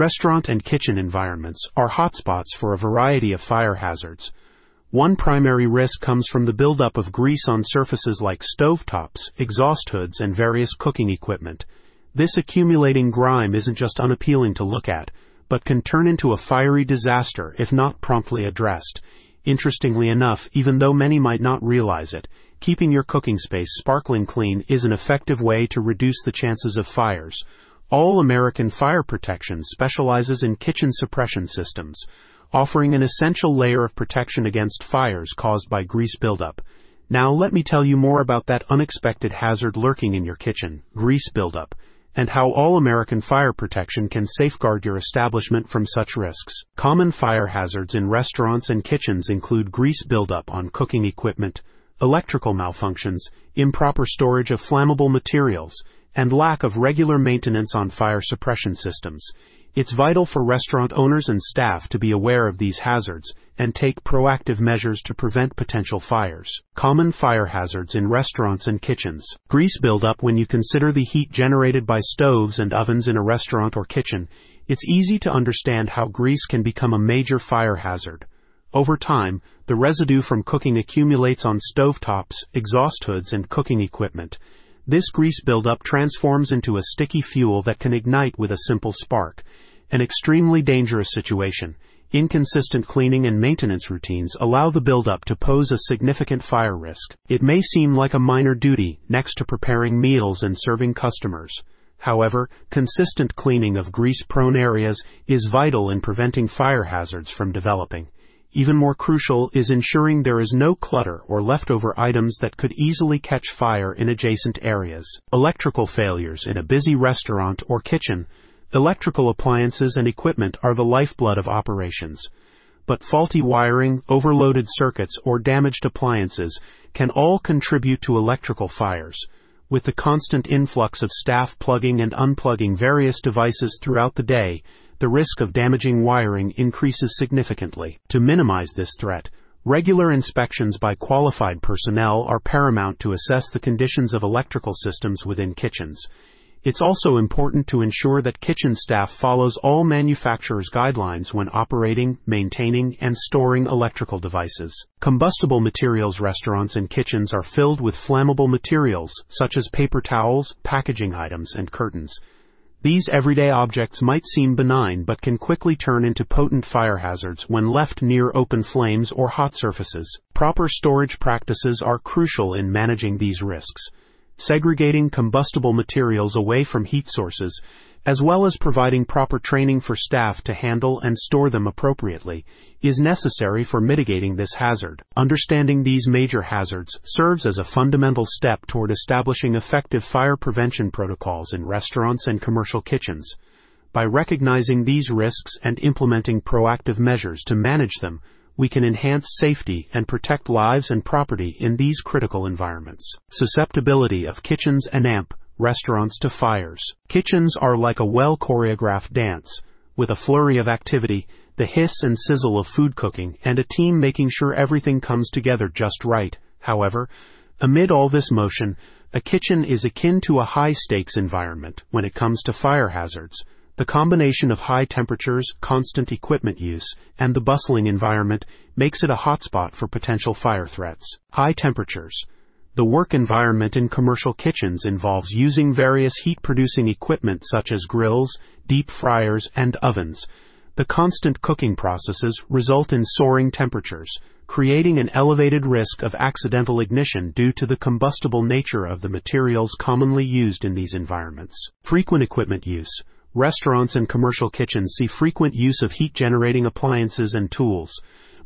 Restaurant and kitchen environments are hotspots for a variety of fire hazards. One primary risk comes from the buildup of grease on surfaces like stovetops, exhaust hoods, and various cooking equipment. This accumulating grime isn't just unappealing to look at, but can turn into a fiery disaster if not promptly addressed. Interestingly enough, even though many might not realize it, keeping your cooking space sparkling clean is an effective way to reduce the chances of fires. All American Fire Protection specializes in kitchen suppression systems, offering an essential layer of protection against fires caused by grease buildup. Now let me tell you more about that unexpected hazard lurking in your kitchen, grease buildup and how All American Fire Protection can safeguard your establishment from such risks. Common fire hazards in restaurants and kitchens include grease buildup on cooking equipment, electrical malfunctions, improper storage of flammable materials, and lack of regular maintenance on fire suppression systems. It's vital for restaurant owners and staff to be aware of these hazards and take proactive measures to prevent potential fires. Common fire hazards in restaurants and kitchens. Grease buildup when you consider the heat generated by stoves and ovens in a restaurant or kitchen. It's easy to understand how grease can become a major fire hazard. Over time, the residue from cooking accumulates on stovetops, exhaust hoods, and cooking equipment. This grease buildup transforms into a sticky fuel that can ignite with a simple spark. An extremely dangerous situation. Inconsistent cleaning and maintenance routines allow the buildup to pose a significant fire risk. It may seem like a minor duty next to preparing meals and serving customers. However, consistent cleaning of grease-prone areas is vital in preventing fire hazards from developing. Even more crucial is ensuring there is no clutter or leftover items that could easily catch fire in adjacent areas. Electrical failures in a busy restaurant or kitchen. Electrical appliances and equipment are the lifeblood of operations. But faulty wiring, overloaded circuits, or damaged appliances can all contribute to electrical fires. With the constant influx of staff plugging and unplugging various devices throughout the day, the risk of damaging wiring increases significantly. To minimize this threat, regular inspections by qualified personnel are paramount to assess the conditions of electrical systems within kitchens. It's also important to ensure that kitchen staff follows all manufacturers' guidelines when operating, maintaining, and storing electrical devices. Combustible materials restaurants and kitchens are filled with flammable materials such as paper towels, packaging items, and curtains. These everyday objects might seem benign but can quickly turn into potent fire hazards when left near open flames or hot surfaces. Proper storage practices are crucial in managing these risks. Segregating combustible materials away from heat sources as well as providing proper training for staff to handle and store them appropriately, is necessary for mitigating this hazard. Understanding these major hazards serves as a fundamental step toward establishing effective fire prevention protocols in restaurants and commercial kitchens. By recognizing these risks and implementing proactive measures to manage them, we can enhance safety and protect lives and property in these critical environments. Susceptibility of kitchens and AMP restaurants to fires. Kitchens are like a well choreographed dance, with a flurry of activity, the hiss and sizzle of food cooking, and a team making sure everything comes together just right. However, amid all this motion, a kitchen is akin to a high stakes environment when it comes to fire hazards. The combination of high temperatures, constant equipment use, and the bustling environment makes it a hotspot for potential fire threats. High temperatures. The work environment in commercial kitchens involves using various heat producing equipment such as grills, deep fryers, and ovens. The constant cooking processes result in soaring temperatures, creating an elevated risk of accidental ignition due to the combustible nature of the materials commonly used in these environments. Frequent equipment use. Restaurants and commercial kitchens see frequent use of heat generating appliances and tools.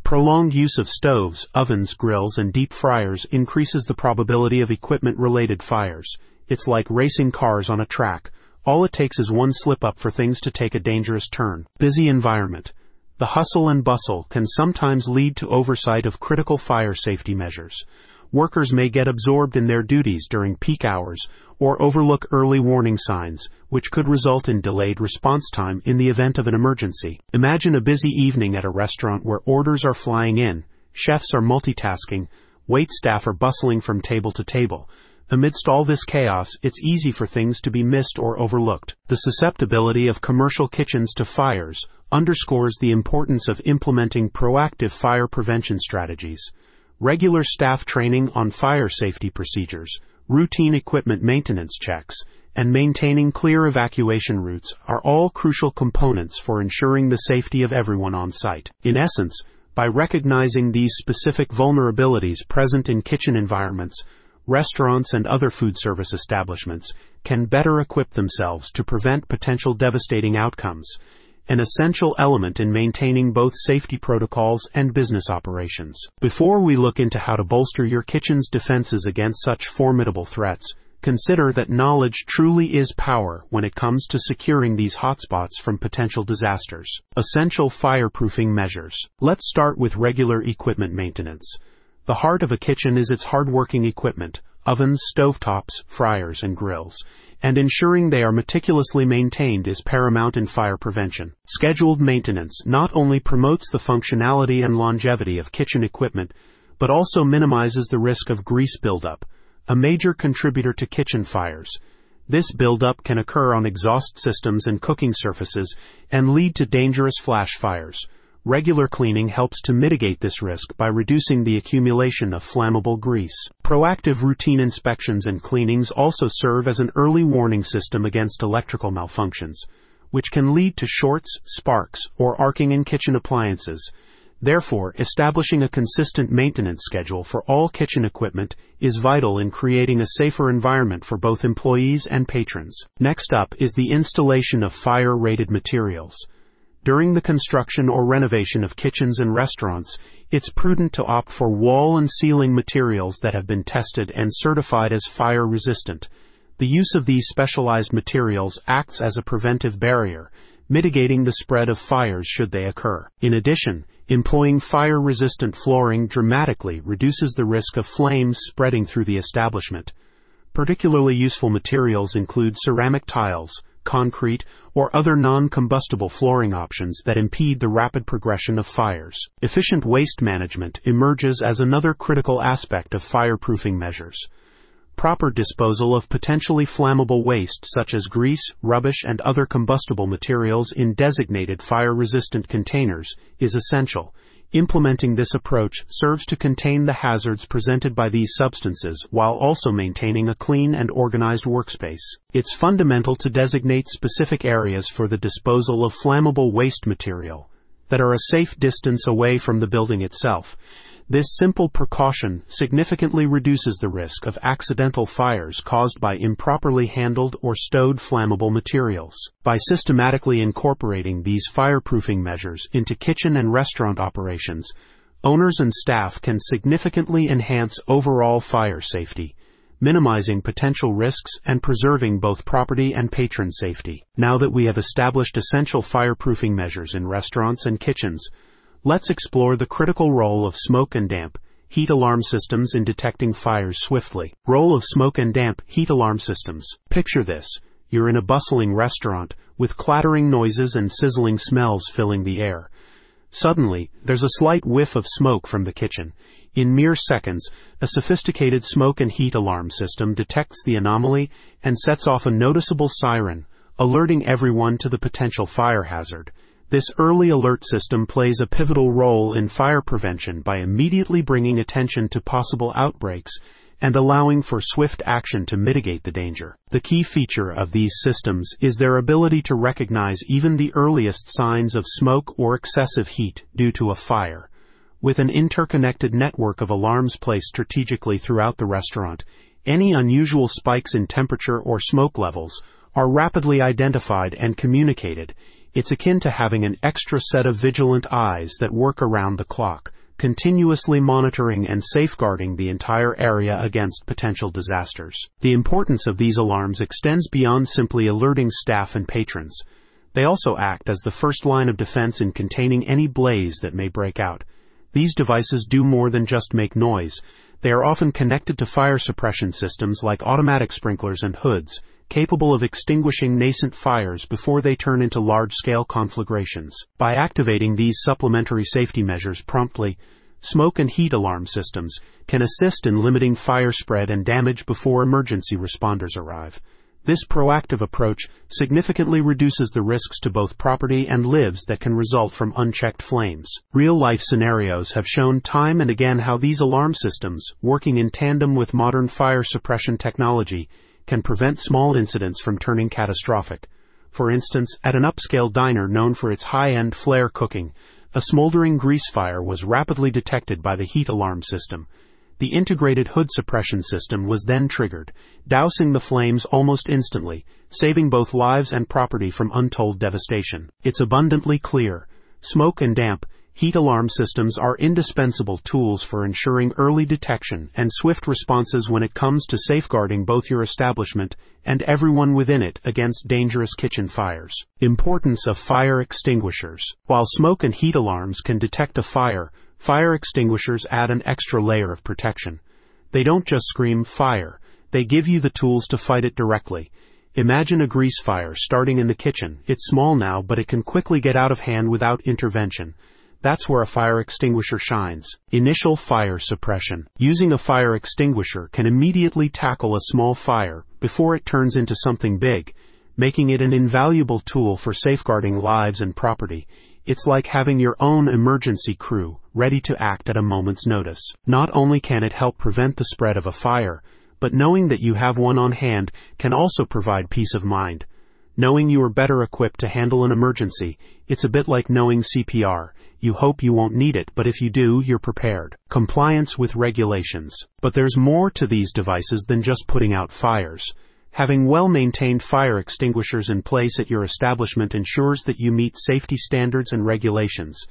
Prolonged use of stoves, ovens, grills, and deep fryers increases the probability of equipment related fires. It's like racing cars on a track. All it takes is one slip up for things to take a dangerous turn. Busy environment. The hustle and bustle can sometimes lead to oversight of critical fire safety measures workers may get absorbed in their duties during peak hours or overlook early warning signs, which could result in delayed response time in the event of an emergency. Imagine a busy evening at a restaurant where orders are flying in, chefs are multitasking, wait staff are bustling from table to table. Amidst all this chaos, it's easy for things to be missed or overlooked. The susceptibility of commercial kitchens to fires underscores the importance of implementing proactive fire prevention strategies. Regular staff training on fire safety procedures, routine equipment maintenance checks, and maintaining clear evacuation routes are all crucial components for ensuring the safety of everyone on site. In essence, by recognizing these specific vulnerabilities present in kitchen environments, restaurants and other food service establishments can better equip themselves to prevent potential devastating outcomes, an essential element in maintaining both safety protocols and business operations. Before we look into how to bolster your kitchen's defenses against such formidable threats, consider that knowledge truly is power when it comes to securing these hotspots from potential disasters. Essential fireproofing measures. Let's start with regular equipment maintenance. The heart of a kitchen is its hardworking equipment, ovens, stovetops, fryers, and grills, and ensuring they are meticulously maintained is paramount in fire prevention. Scheduled maintenance not only promotes the functionality and longevity of kitchen equipment, but also minimizes the risk of grease buildup, a major contributor to kitchen fires. This buildup can occur on exhaust systems and cooking surfaces and lead to dangerous flash fires Regular cleaning helps to mitigate this risk by reducing the accumulation of flammable grease. Proactive routine inspections and cleanings also serve as an early warning system against electrical malfunctions, which can lead to shorts, sparks, or arcing in kitchen appliances. Therefore, establishing a consistent maintenance schedule for all kitchen equipment is vital in creating a safer environment for both employees and patrons. Next up is the installation of fire-rated materials. During the construction or renovation of kitchens and restaurants, it's prudent to opt for wall and ceiling materials that have been tested and certified as fire resistant. The use of these specialized materials acts as a preventive barrier, mitigating the spread of fires should they occur. In addition, employing fire resistant flooring dramatically reduces the risk of flames spreading through the establishment. Particularly useful materials include ceramic tiles, concrete, or other non-combustible flooring options that impede the rapid progression of fires. Efficient waste management emerges as another critical aspect of fireproofing measures. Proper disposal of potentially flammable waste such as grease, rubbish, and other combustible materials in designated fire-resistant containers is essential, Implementing this approach serves to contain the hazards presented by these substances while also maintaining a clean and organized workspace. It's fundamental to designate specific areas for the disposal of flammable waste material that are a safe distance away from the building itself this simple precaution significantly reduces the risk of accidental fires caused by improperly handled or stowed flammable materials. By systematically incorporating these fireproofing measures into kitchen and restaurant operations, owners and staff can significantly enhance overall fire safety, minimizing potential risks and preserving both property and patron safety. Now that we have established essential fireproofing measures in restaurants and kitchens, Let's explore the critical role of smoke and damp heat alarm systems in detecting fires swiftly. Role of smoke and damp heat alarm systems. Picture this. You're in a bustling restaurant with clattering noises and sizzling smells filling the air. Suddenly, there's a slight whiff of smoke from the kitchen. In mere seconds, a sophisticated smoke and heat alarm system detects the anomaly and sets off a noticeable siren, alerting everyone to the potential fire hazard. This early alert system plays a pivotal role in fire prevention by immediately bringing attention to possible outbreaks and allowing for swift action to mitigate the danger. The key feature of these systems is their ability to recognize even the earliest signs of smoke or excessive heat due to a fire. With an interconnected network of alarms placed strategically throughout the restaurant, any unusual spikes in temperature or smoke levels are rapidly identified and communicated, it's akin to having an extra set of vigilant eyes that work around the clock, continuously monitoring and safeguarding the entire area against potential disasters. The importance of these alarms extends beyond simply alerting staff and patrons. They also act as the first line of defense in containing any blaze that may break out. These devices do more than just make noise. They are often connected to fire suppression systems like automatic sprinklers and hoods, capable of extinguishing nascent fires before they turn into large-scale conflagrations. By activating these supplementary safety measures promptly, smoke and heat alarm systems can assist in limiting fire spread and damage before emergency responders arrive. This proactive approach significantly reduces the risks to both property and lives that can result from unchecked flames. Real life scenarios have shown time and again how these alarm systems, working in tandem with modern fire suppression technology, can prevent small incidents from turning catastrophic. For instance, at an upscale diner known for its high-end flare cooking, a smoldering grease fire was rapidly detected by the heat alarm system. The integrated hood suppression system was then triggered, dousing the flames almost instantly, saving both lives and property from untold devastation. It's abundantly clear. Smoke and damp, Heat alarm systems are indispensable tools for ensuring early detection and swift responses when it comes to safeguarding both your establishment and everyone within it against dangerous kitchen fires. Importance of fire extinguishers. While smoke and heat alarms can detect a fire, fire extinguishers add an extra layer of protection. They don't just scream fire, they give you the tools to fight it directly. Imagine a grease fire starting in the kitchen. It's small now, but it can quickly get out of hand without intervention. That's where a fire extinguisher shines. Initial fire suppression. Using a fire extinguisher can immediately tackle a small fire before it turns into something big, making it an invaluable tool for safeguarding lives and property. It's like having your own emergency crew ready to act at a moment's notice. Not only can it help prevent the spread of a fire, but knowing that you have one on hand can also provide peace of mind. Knowing you are better equipped to handle an emergency, it's a bit like knowing CPR. You hope you won't need it, but if you do, you're prepared. Compliance with regulations. But there's more to these devices than just putting out fires. Having well-maintained fire extinguishers in place at your establishment ensures that you meet safety standards and regulations.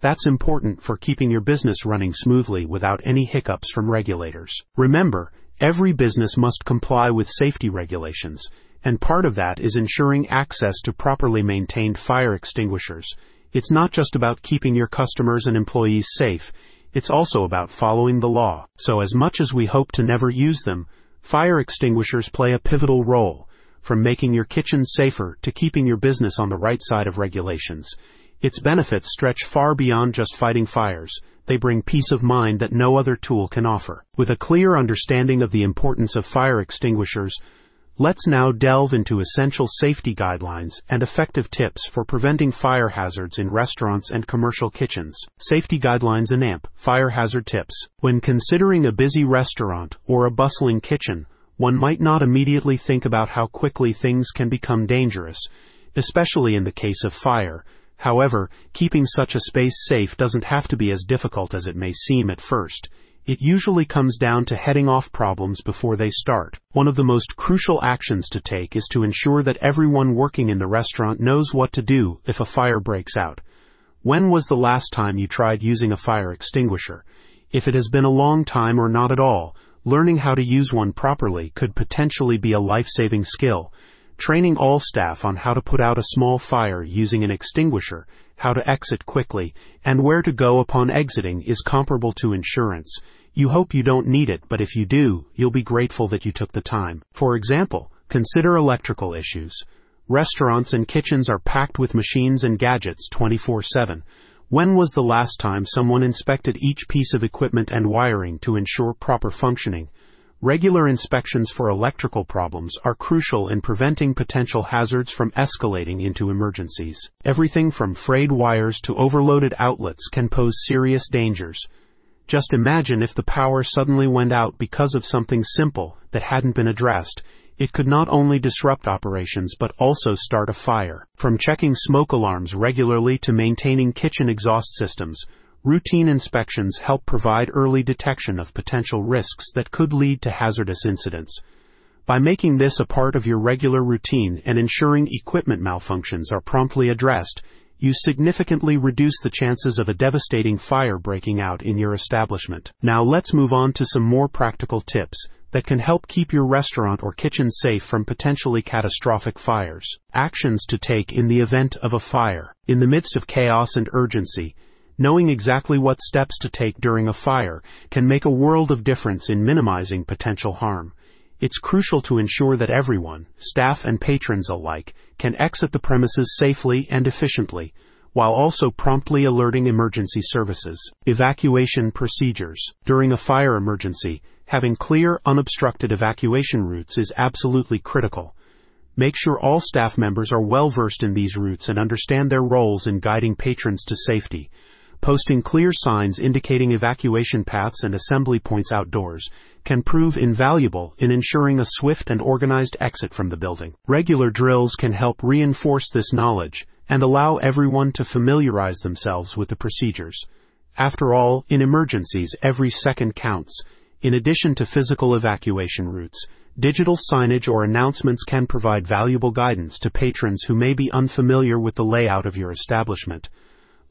That's important for keeping your business running smoothly without any hiccups from regulators. Remember, every business must comply with safety regulations, and part of that is ensuring access to properly maintained fire extinguishers. It's not just about keeping your customers and employees safe, it's also about following the law. So as much as we hope to never use them, fire extinguishers play a pivotal role, from making your kitchen safer to keeping your business on the right side of regulations. Its benefits stretch far beyond just fighting fires. They bring peace of mind that no other tool can offer. With a clear understanding of the importance of fire extinguishers, Let's now delve into essential safety guidelines and effective tips for preventing fire hazards in restaurants and commercial kitchens. Safety guidelines and AMP fire hazard tips. When considering a busy restaurant or a bustling kitchen, one might not immediately think about how quickly things can become dangerous, especially in the case of fire. However, keeping such a space safe doesn't have to be as difficult as it may seem at first. It usually comes down to heading off problems before they start. One of the most crucial actions to take is to ensure that everyone working in the restaurant knows what to do if a fire breaks out. When was the last time you tried using a fire extinguisher? If it has been a long time or not at all, learning how to use one properly could potentially be a life-saving skill. Training all staff on how to put out a small fire using an extinguisher, how to exit quickly, and where to go upon exiting is comparable to insurance. You hope you don't need it, but if you do, you'll be grateful that you took the time. For example, consider electrical issues. Restaurants and kitchens are packed with machines and gadgets 24-7. When was the last time someone inspected each piece of equipment and wiring to ensure proper functioning? Regular inspections for electrical problems are crucial in preventing potential hazards from escalating into emergencies. Everything from frayed wires to overloaded outlets can pose serious dangers. Just imagine if the power suddenly went out because of something simple that hadn't been addressed. It could not only disrupt operations but also start a fire. From checking smoke alarms regularly to maintaining kitchen exhaust systems, Routine inspections help provide early detection of potential risks that could lead to hazardous incidents. By making this a part of your regular routine and ensuring equipment malfunctions are promptly addressed, you significantly reduce the chances of a devastating fire breaking out in your establishment. Now let's move on to some more practical tips that can help keep your restaurant or kitchen safe from potentially catastrophic fires. Actions to take in the event of a fire. In the midst of chaos and urgency, knowing exactly what steps to take during a fire can make a world of difference in minimizing potential harm. It's crucial to ensure that everyone, staff and patrons alike, can exit the premises safely and efficiently. while also promptly alerting emergency services. Evacuation procedures. During a fire emergency, having clear, unobstructed evacuation routes is absolutely critical. Make sure all staff members are well versed in these routes and understand their roles in guiding patrons to safety. Posting clear signs indicating evacuation paths and assembly points outdoors can prove invaluable in ensuring a swift and organized exit from the building. Regular drills can help reinforce this knowledge and allow everyone to familiarize themselves with the procedures. After all, in emergencies, every second counts. In addition to physical evacuation routes, digital signage or announcements can provide valuable guidance to patrons who may be unfamiliar with the layout of your establishment.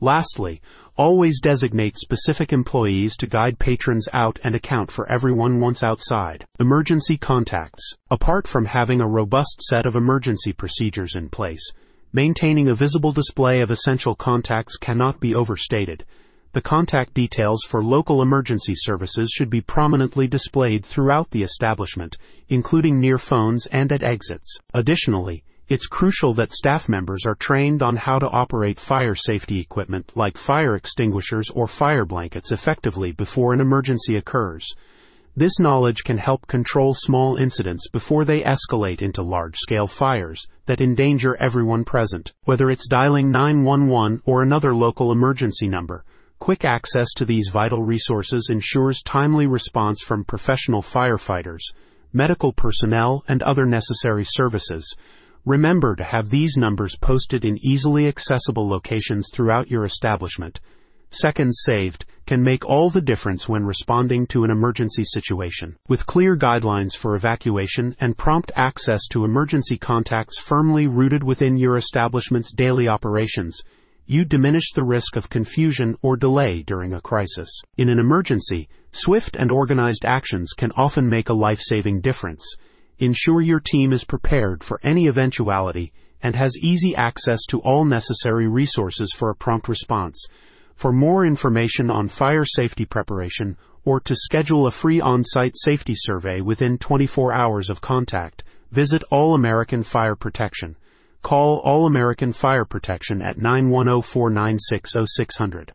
Lastly, always designate specific employees to guide patrons out and account for everyone once outside. Emergency contacts. Apart from having a robust set of emergency procedures in place, maintaining a visible display of essential contacts cannot be overstated. The contact details for local emergency services should be prominently displayed throughout the establishment, including near phones and at exits. Additionally, it's crucial that staff members are trained on how to operate fire safety equipment like fire extinguishers or fire blankets effectively before an emergency occurs. This knowledge can help control small incidents before they escalate into large-scale fires that endanger everyone present. Whether it's dialing 911 or another local emergency number, quick access to these vital resources ensures timely response from professional firefighters, medical personnel, and other necessary services Remember to have these numbers posted in easily accessible locations throughout your establishment. Seconds saved can make all the difference when responding to an emergency situation. With clear guidelines for evacuation and prompt access to emergency contacts firmly rooted within your establishment's daily operations, you diminish the risk of confusion or delay during a crisis. In an emergency, swift and organized actions can often make a life-saving difference. Ensure your team is prepared for any eventuality and has easy access to all necessary resources for a prompt response. For more information on fire safety preparation or to schedule a free on-site safety survey within 24 hours of contact, visit All American Fire Protection. Call All American Fire Protection at 910 496 0600.